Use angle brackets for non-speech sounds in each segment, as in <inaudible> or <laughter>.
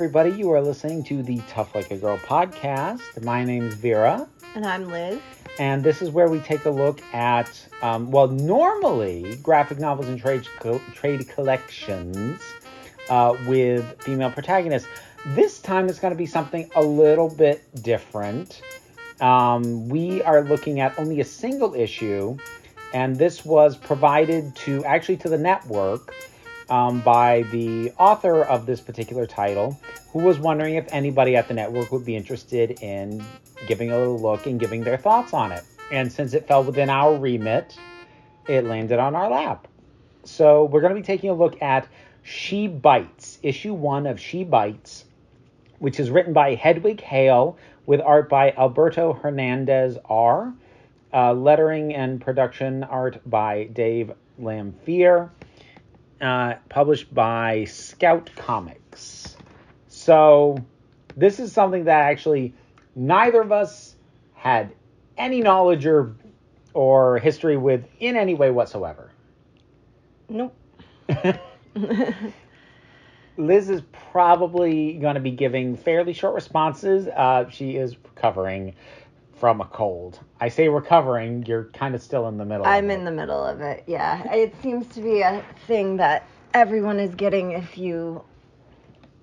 everybody. You are listening to the Tough Like a Girl podcast. My name's Vera, And I'm Liz. and this is where we take a look at, um, well, normally graphic novels and trade co- trade collections uh, with female protagonists. This time it's going to be something a little bit different. Um, we are looking at only a single issue, and this was provided to actually to the network um, by the author of this particular title, who was wondering if anybody at the network would be interested in giving a little look and giving their thoughts on it. And since it fell within our remit, it landed on our lap. So we're going to be taking a look at She Bites, issue one of She Bites, which is written by Hedwig Hale with art by Alberto Hernandez R. Uh, lettering and production art by Dave Lamphere. Uh, published by Scout Comics. So this is something that actually neither of us had any knowledge or or history with in any way whatsoever. Nope. <laughs> Liz is probably going to be giving fairly short responses. Uh, she is recovering from a cold. I say recovering, you're kind of still in the middle. I'm in the middle of it. Yeah. It seems to be a thing that everyone is getting if you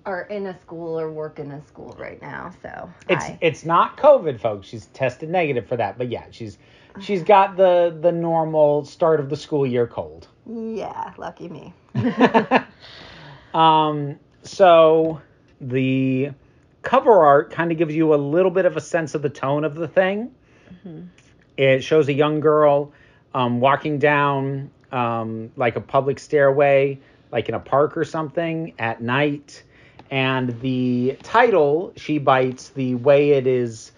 are in a school or work in a school right now. So It's hi. it's not COVID, folks. She's tested negative for that, but yeah, she's she's got the the normal start of the school year cold. yeah, lucky me. <laughs> um, so the cover art kind of gives you a little bit of a sense of the tone of the thing. It shows a young girl um, walking down um, like a public stairway, like in a park or something at night. And the title, She Bites, the way it is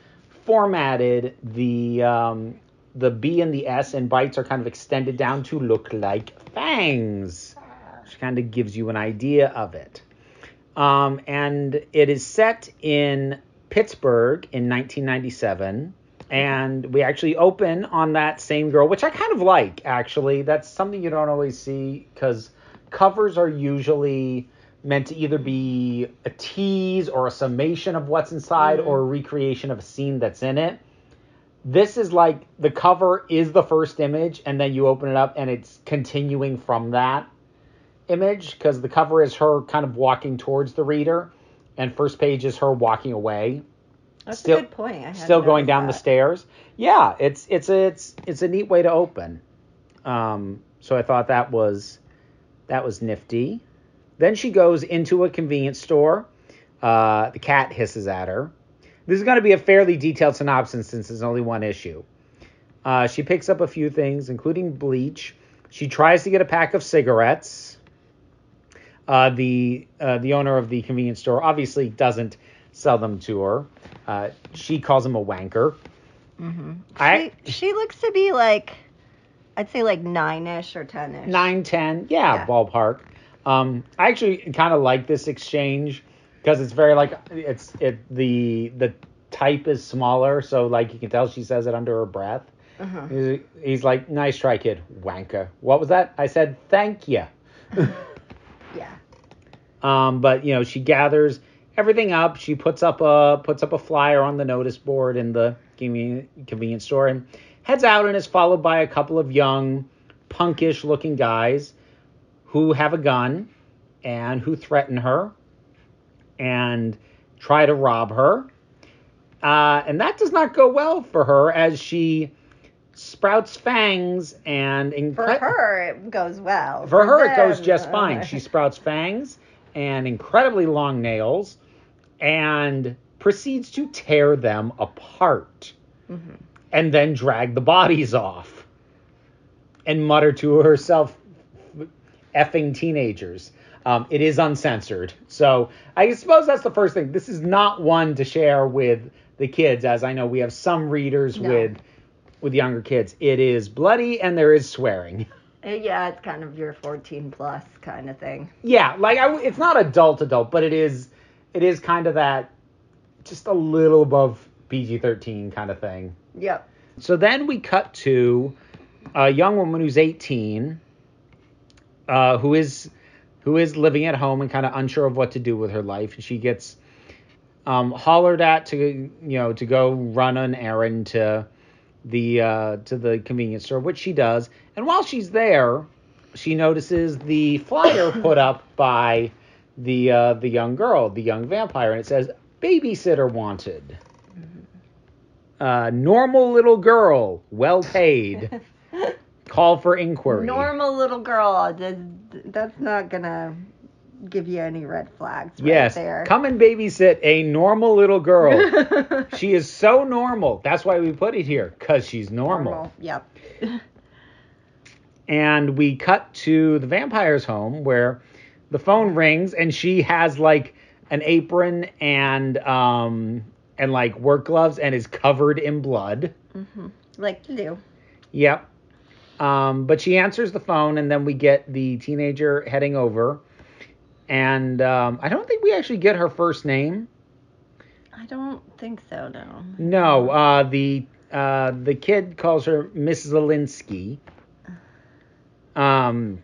formatted, the um, the B and the S and bites are kind of extended down to look like fangs, which kind of gives you an idea of it. Um, and it is set in Pittsburgh in 1997. And we actually open on that same girl, which I kind of like, actually. That's something you don't always see because covers are usually meant to either be a tease or a summation of what's inside or a recreation of a scene that's in it. This is like the cover is the first image, and then you open it up and it's continuing from that image because the cover is her kind of walking towards the reader, and first page is her walking away, That's Still- a good point. I still going down the stairs. Yeah, it's it's a it's it's a neat way to open. Um, so I thought that was that was nifty. Then she goes into a convenience store. Uh, the cat hisses at her. This is going to be a fairly detailed synopsis since there's only one issue. Uh, she picks up a few things, including bleach. She tries to get a pack of cigarettes. Uh, the uh, the owner of the convenience store obviously doesn't sell them to her. Uh, she calls him a wanker. Mhm. I- She, she looks to be like, I'd say like nine ish or ten ish. Nine, ten, yeah, Yeah. ballpark. Um, I actually kind of like this exchange because it's very like it's it the the type is smaller, so like you can tell she says it under her breath. Uh-huh. He's, he's like, "Nice try, kid." Wanker. What was that? I said, "Thank you." <laughs> Yeah. Um, but you know, she gathers everything up. She puts up a puts up a flyer on the notice board in the convenience convenience store and heads out and is followed by a couple of young, punkish looking guys who have a gun and who threaten her and try to rob her. Uh, and that does not go well for her as she sprouts fangs and For her, it goes well. for her, it goes just fine. She sprouts fangs and incredibly long nails and proceeds to tear them apart Mhm. and then drag the bodies off and mutter to herself, effing teenagers. Um, it is uncensored. So I suppose that's the first thing. This is not one to share with the kids, as I know we have some readers No. with with younger kids. It is bloody and there is swearing. <laughs> Uh, Yeah, it's kind of your 14 plus kind of thing. Yeah, like I, it's not adult adult, but it is it is kind of that just a little above PG-13 kind of thing. Yep. So then we cut to a young woman who's 18, uh, who is who is living at home and kind of unsure of what to do with her life. And she gets um, hollered at to you know to go run an errand to the uh, to the convenience store, which she does. And while she's there, she notices the flyer <coughs> put up by the uh, the young girl, the young vampire, and it says babysitter wanted. Uh, normal little girl, well paid. <laughs> Call for inquiry. Normal little girl. That's, not gonna give you any red flags. Right yes, there. come and babysit a normal little girl. <laughs> she is so normal. That's why we put it here, because she's normal. normal. Yep. <laughs> And we cut to the vampire's home where the phone rings and she has like an apron and um and like work gloves and is covered in blood. Mm-hmm. Like you do. Yep. Um, but she answers the phone, and then we get the teenager heading over. And um, I don't think we actually get her first name. I don't think so. No. No, uh, the uh, the kid calls her Miss Zelinsky. Um,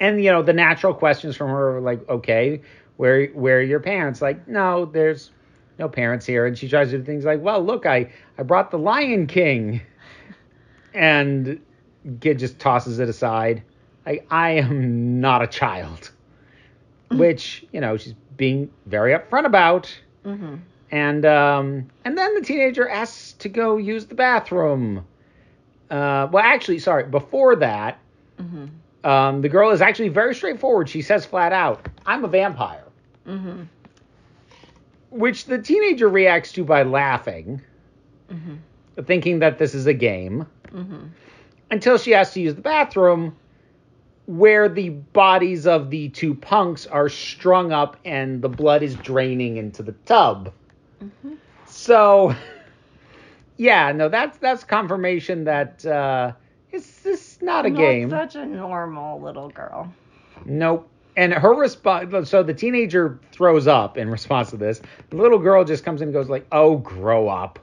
and you know the natural questions from her are like, okay, where where are your parents? Like, no, there's no parents here. And she tries to do things like, well, look, I I brought the Lion King, <laughs> and kid just tosses it aside. Like, I am not a child, which you know she's being very upfront about. hmm And um, and then the teenager asks to go use the bathroom. Uh, well, actually, sorry. Before that, hmm um, the girl is actually very straightforward. She says flat out, "I'm a vampire," hmm which the teenager reacts to by laughing, hmm thinking that this is a game. Until she has to use the bathroom, where the bodies of the two punks are strung up and the blood is draining into the tub. hmm So, <laughs> yeah, no, that's that's confirmation that uh, it's it's not a Not game. Such a normal little girl. Nope. And her response, so the teenager throws up in response to this. The little girl just comes in and goes like, "Oh, grow up,"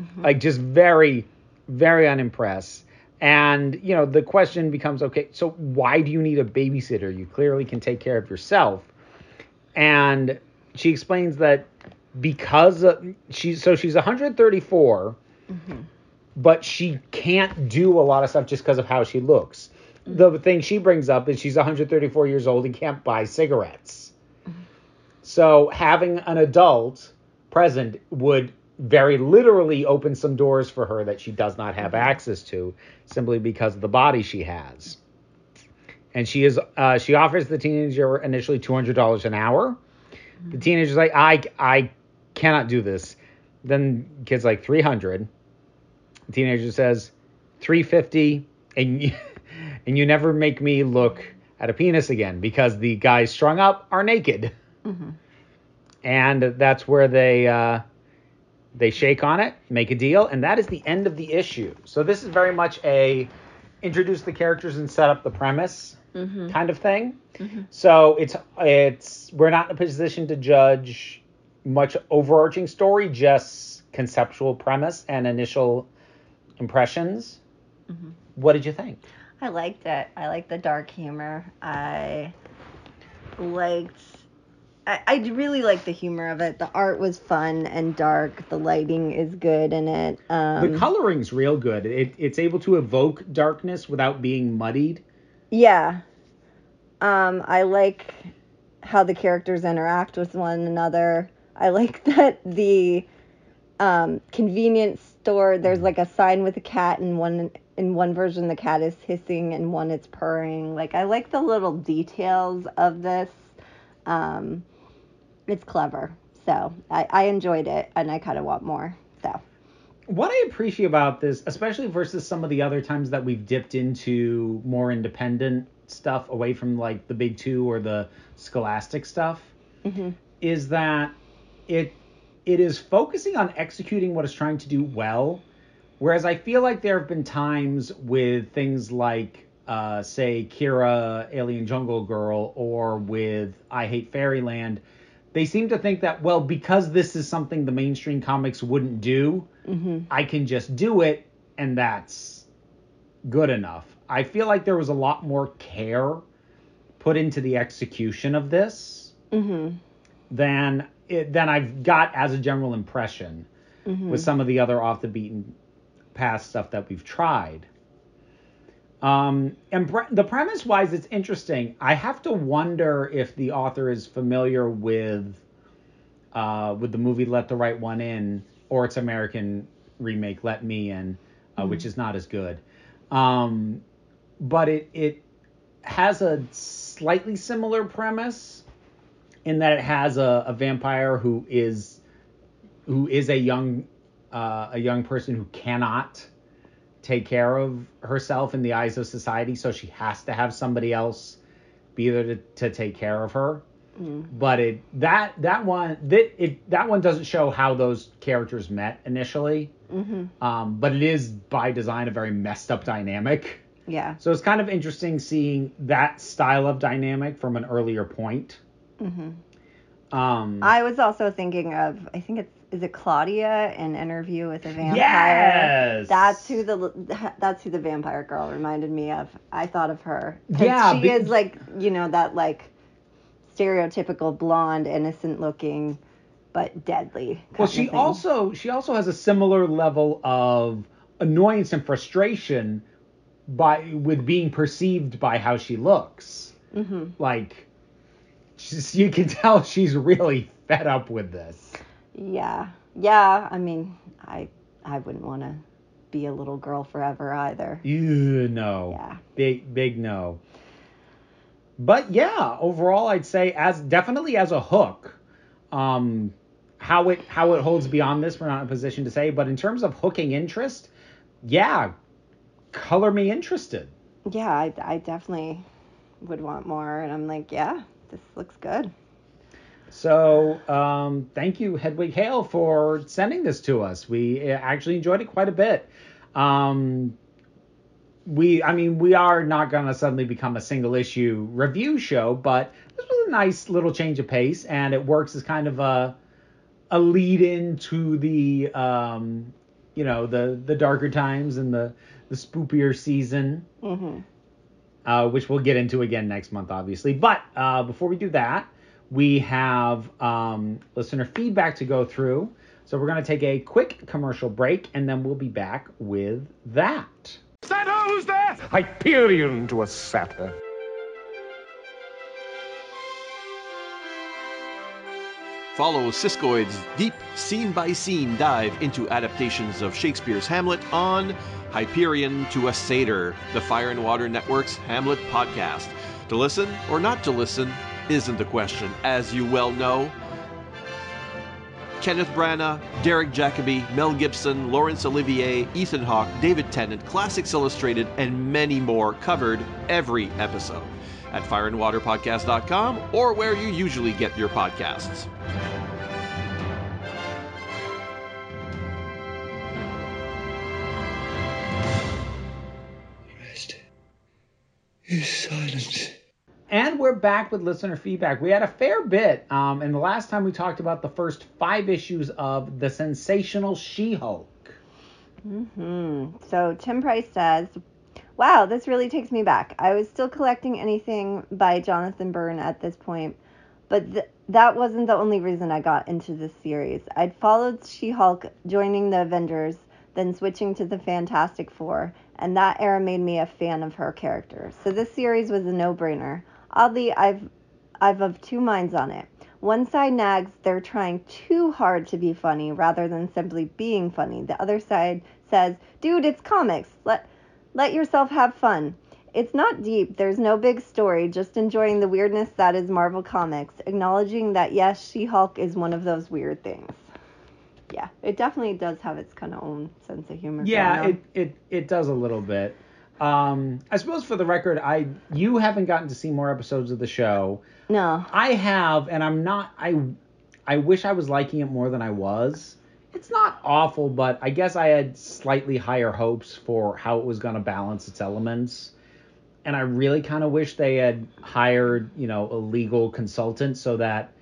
Mhm. like just very, very unimpressed. And you know, the question becomes, okay, so why do you need a babysitter? You clearly can take care of yourself. And she explains that because she's so she's 134 hmm but she can't do a lot of stuff just because of how she looks. The thing she brings up is she's 134 years old and can't buy cigarettes. So having an adult present would very literally opens some doors for her that she does not have access to simply because of the body she has. And she is uh, she offers the teenager initially $200 an hour. The teenager's like, I I cannot do this. Then kid's like 300. The teenager says 350 and you, <laughs> and you never make me look at a penis again because the guys strung up are naked. hmm And that's where they uh, they shake on it, make a deal, and that is the end of the issue. So this is very much a introduce the characters and set up the premise hmm kind of thing. hmm So it's it's we're not in a position to judge much overarching story, just conceptual premise and initial impressions. hmm What did you think? I liked it. I liked the dark humor. I liked. I, I really like the humor of it. The art was fun and dark. The lighting is good in it. Um, the coloring's real good. It, it's able to evoke darkness without being muddied. Yeah. Um, I like how the characters interact with one another. I like <laughs> that the um, convenience store there's like a sign with a cat and one in one version the cat is hissing and one it's purring. Like I like the little details of this. Um, it's clever. So I, I enjoyed it and I kind of want more. So What I appreciate about this, especially versus some of the other times that we've dipped into more independent stuff away from like the big two or the scholastic stuff, mhm. is that it it is focusing on executing what it's trying to do well. Whereas I feel like there have been times with things like, uh, say, Kira, Alien Jungle Girl, or with I Hate Fairyland, they seem to think that, well, because this is something the mainstream comics wouldn't do, Mhm. I can just do it, and that's good enough. I feel like there was a lot more care put into the execution of this Mhm. than it, than I've got as a general impression Mhm. with some of the other off the beaten path stuff that we've tried. Um, and the premise wise, it's interesting. I have to wonder if the author is familiar with uh, with the movie Let the Right One In or its American remake Let Me In, uh, which is not as good. Um, but it it has a slightly similar premise in that it has a, a vampire who is who is a young uh, a young person who cannot take care of herself in the eyes of society, so she has to have somebody else be there to, to take care of her. But it that that one that it that one doesn't show how those characters met initially. Mhm. Um, but it is by design a very messed up dynamic. Yeah. So it's kind of interesting seeing that style of dynamic from an earlier point. Mhm. Um, I was also thinking of I think it's is it Claudia in Interview with a Vampire. Yes! That's who the <laughs> that's who the vampire girl reminded me of. I thought of her. Yeah, she be- is like you know that like stereotypical blonde, innocent looking, but deadly. well, she also she also has a similar level of annoyance and frustration by with being perceived by how she looks. Mhm. Like, you can <laughs> tell she's really fed up with this. Yeah. Yeah. I mean, I I wouldn't want to be a little girl forever either. No. Yeah. Big big no. But yeah, overall I'd say as definitely as a hook, um how it how it holds beyond this we're not in a position to say, but in terms of hooking interest, yeah, color me interested. Yeah, I, I definitely would want more, and I'm like, yeah, this looks good. So, um, thank you, Hedwig Hale, for sending this to us. We uh, actually enjoyed it quite a bit. Um, we, I mean, we are not going to suddenly become a single issue review show, but this was a nice little change of pace, and it works as kind of a a lead in to the, um, you know, the the darker times and the the spookier season hmm uh, which we'll get into again next month, obviously. But uh, before we do that, we have um, listener feedback to go through. So we're going to take a quick commercial break, and then we'll be back with that. That who's there? Hyperion to a satyr. Follow Siskoid's deep scene by scene dive into adaptations of Shakespeare's Hamlet on Hyperion to a Satyr, the Fire and Water Network's Hamlet podcast. To listen or not to listen isn't the question, as you well know. Kenneth Branagh, Derek Jacobi, Mel Gibson, Laurence Olivier, Ethan Hawke, David Tennant, Classics Illustrated, and many more covered every episode at fireandwaterpodcast.com or where you usually get your podcasts. Rest is silence. We're back with listener feedback. We had a fair bit, um, and the last time we talked about the first five issues of the sensational She-Hulk. Hmm. So Tim Price says, "Wow, this really takes me back. I was still collecting anything by Jonathan Byrne at this point, but th- that wasn't the only reason I got into this series. I'd followed She-Hulk joining the Avengers, then switching to the Fantastic Four, and that era made me a fan of her character. So this series was a no-brainer. Oddly, I've I've of two minds on it. One side nags they're trying too hard to be funny rather than simply being funny. The other side says, "Dude, it's comics. Let let yourself have fun." It's not deep. There's no big story, just enjoying the weirdness that is Marvel Comics, acknowledging that yes, She-Hulk is one of those weird things. Yeah, it definitely does have its kind of own sense of humor. Yeah, it, it it does a little bit. Um, I suppose for the record, I you haven't gotten to see more episodes of the show. no. I have, and I'm not. I I wish I was liking it more than I was. It's not awful, but I guess I had slightly higher hopes for how it was going to balance its elements. And I really kind of wish they had hired, you know, a legal consultant so that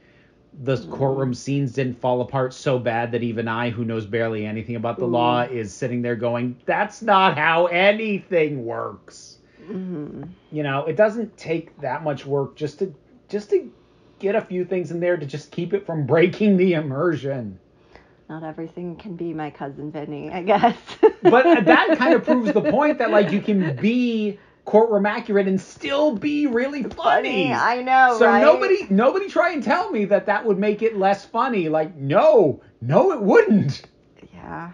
the mm-hmm. courtroom scenes didn't fall apart so bad that even I, who knows barely anything about the law, mm-hmm. is sitting there going, "That's not how anything works." Mm-hmm. You know, it doesn't take that much work just to just to get a few things in there to just keep it from breaking the immersion. Not everything can be my cousin Vinny, I guess. But that kind of <laughs> proves the point that like you can be courtroom accurate and still be really funny. I know, So right? nobody nobody try and tell me that that would make it less funny. Like no, no it wouldn't. Yeah.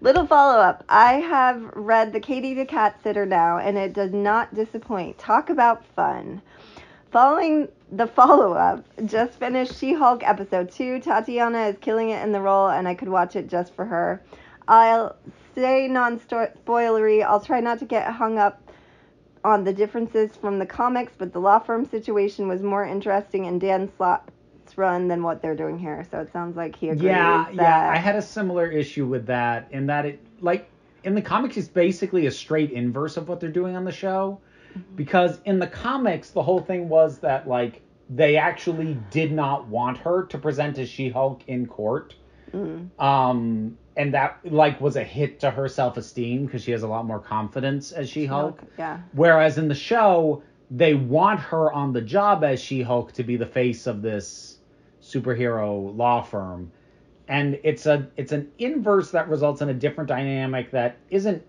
Little follow up. I have read The Katie the Cat Sitter now, and it does not disappoint. Talk about fun. Following the follow up, just finished She Hulk episode 2. Tatiana is killing it in the role, and I could watch it just for her. I'll stay non spoilery. I'll try not to get hung up on the differences from the comics, but the law firm situation was more interesting in Dan Slott's run than what they're doing here. So it sounds like he agrees. Yeah, that yeah. I had a similar issue with that in that it like in the comics it's basically a straight inverse of what they're doing on the show. Mm-hmm. Because in the comics the whole thing was that like they actually did not want her to present as She-Hulk in court. Um and that like was a hit to her self-esteem because she has a lot more confidence as She-Hulk. Yeah. Whereas in the show, they want her on the job as She Hulk to be the face of this superhero law firm. And it's a it's an inverse that results in a different dynamic that isn't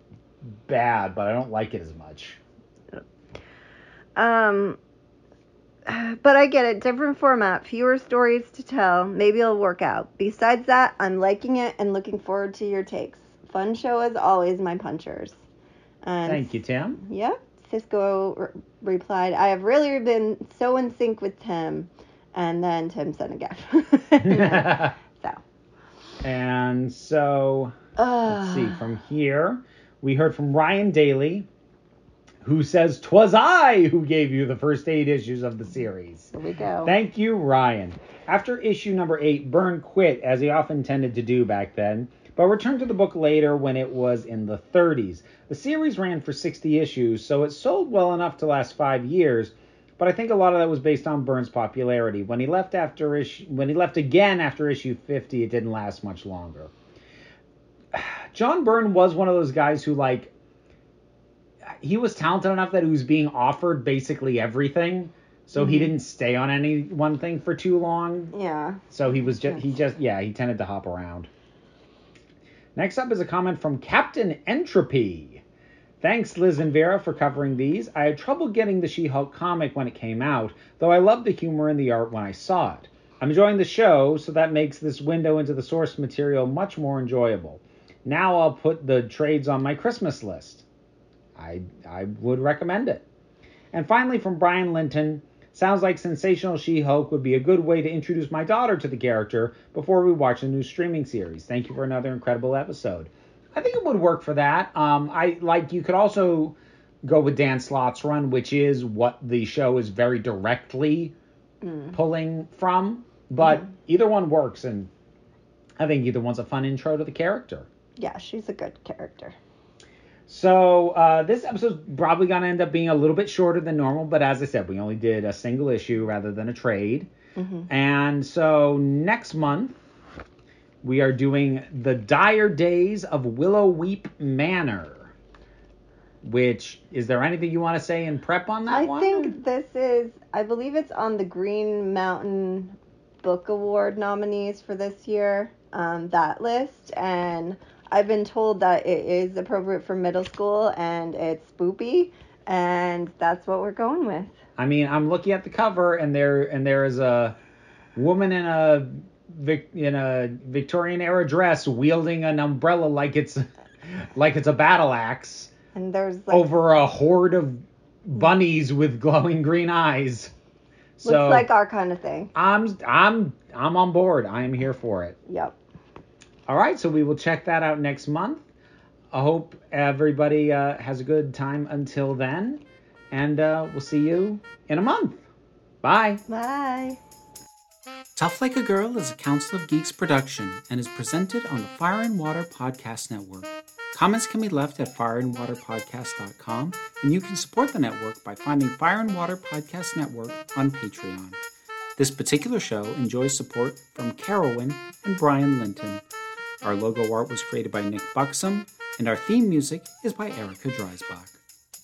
bad, but I don't like it as much. Um, <sighs> but I get it. Different format, fewer stories to tell. Maybe it'll work out. Besides that, I'm liking it and looking forward to your takes. Fun show as always, my punchers. And Thank you, Tim. Yep. Siskoid re- replied, I have really been so in sync with Tim. And then Tim sent again. <laughs> <laughs> so. and so let's see Uh, <sighs> from here we heard from Ryan Daly who says twas I who gave you the first eight issues of the series. here we go. Thank you, Ryan. After issue number eight, Byrne quit, as he often tended to do back then, but returned to the book later when it was in the 30s. The series ran for 60 issues, so it sold well enough to last five years, but I think a lot of that was based on Byrne's popularity. When he left after issue, when he left again after issue 50, it didn't last much longer. <sighs> John Byrne was one of those guys who like he was talented enough that he was being offered basically everything. So he mm-hmm. didn't stay on any one thing for too long. yeah. So he was just he just yeah, he tended to hop around. Next up is a comment from Captain Entropy. Thanks, Liz and Vera, for covering these. I had trouble getting the She Hulk comic when it came out, though I loved the humor and the art when I saw it. I'm enjoying the show, so that makes this window into the source material much more enjoyable. Now I'll put the trades on my Christmas list. I I would recommend it. And finally, from Brian Linton, sounds like Sensational She Hulk would be a good way to introduce my daughter to the character before we watch the new streaming series. Thank you for another incredible episode. I think it would work for that. Um, I like you could also go with Dan Slott's run, which is what the show is very directly pulling from. But either one works, and I think either one's a fun intro to the character. Yeah, she's a good character. So uh, this episode's probably gonna end up being a little bit shorter than normal, but as I said, we only did a single issue rather than a trade. And so next month we are doing the Dire Days of Willow Weep Manor. Which is there anything you want to say in prep on that I one? I think this is, I believe it's on the Green Mountain Book Award nominees for this year, um, that list. And I've been told that it is appropriate for middle school and it's spoopy. And that's what we're going with. I mean, I'm looking at the cover, and there and there is a woman in a Vic, in a Victorian era dress wielding an umbrella like it's <laughs> like it's a battle axe And there's like, over a horde of bunnies with glowing green eyes. looks like our kind of thing. I'm I'm I'm on board. I am here for it. Yep. All right, so we will check that out next month. I hope everybody uh, has a good time until then, and uh, we'll see you in a month. Bye. Bye. Tough Like a Girl is a Council of Geeks production and is presented on the Fire and Water Podcast Network. Comments can be left at fireandwaterpodcast.com, and you can support the network by finding Fire and Water Podcast Network on Patreon. This particular show enjoys support from Carolyn and Brian Linton. Our logo art was created by Nick Buxom, and our theme music is by Erica Dreisbach.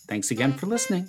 Thanks again for listening.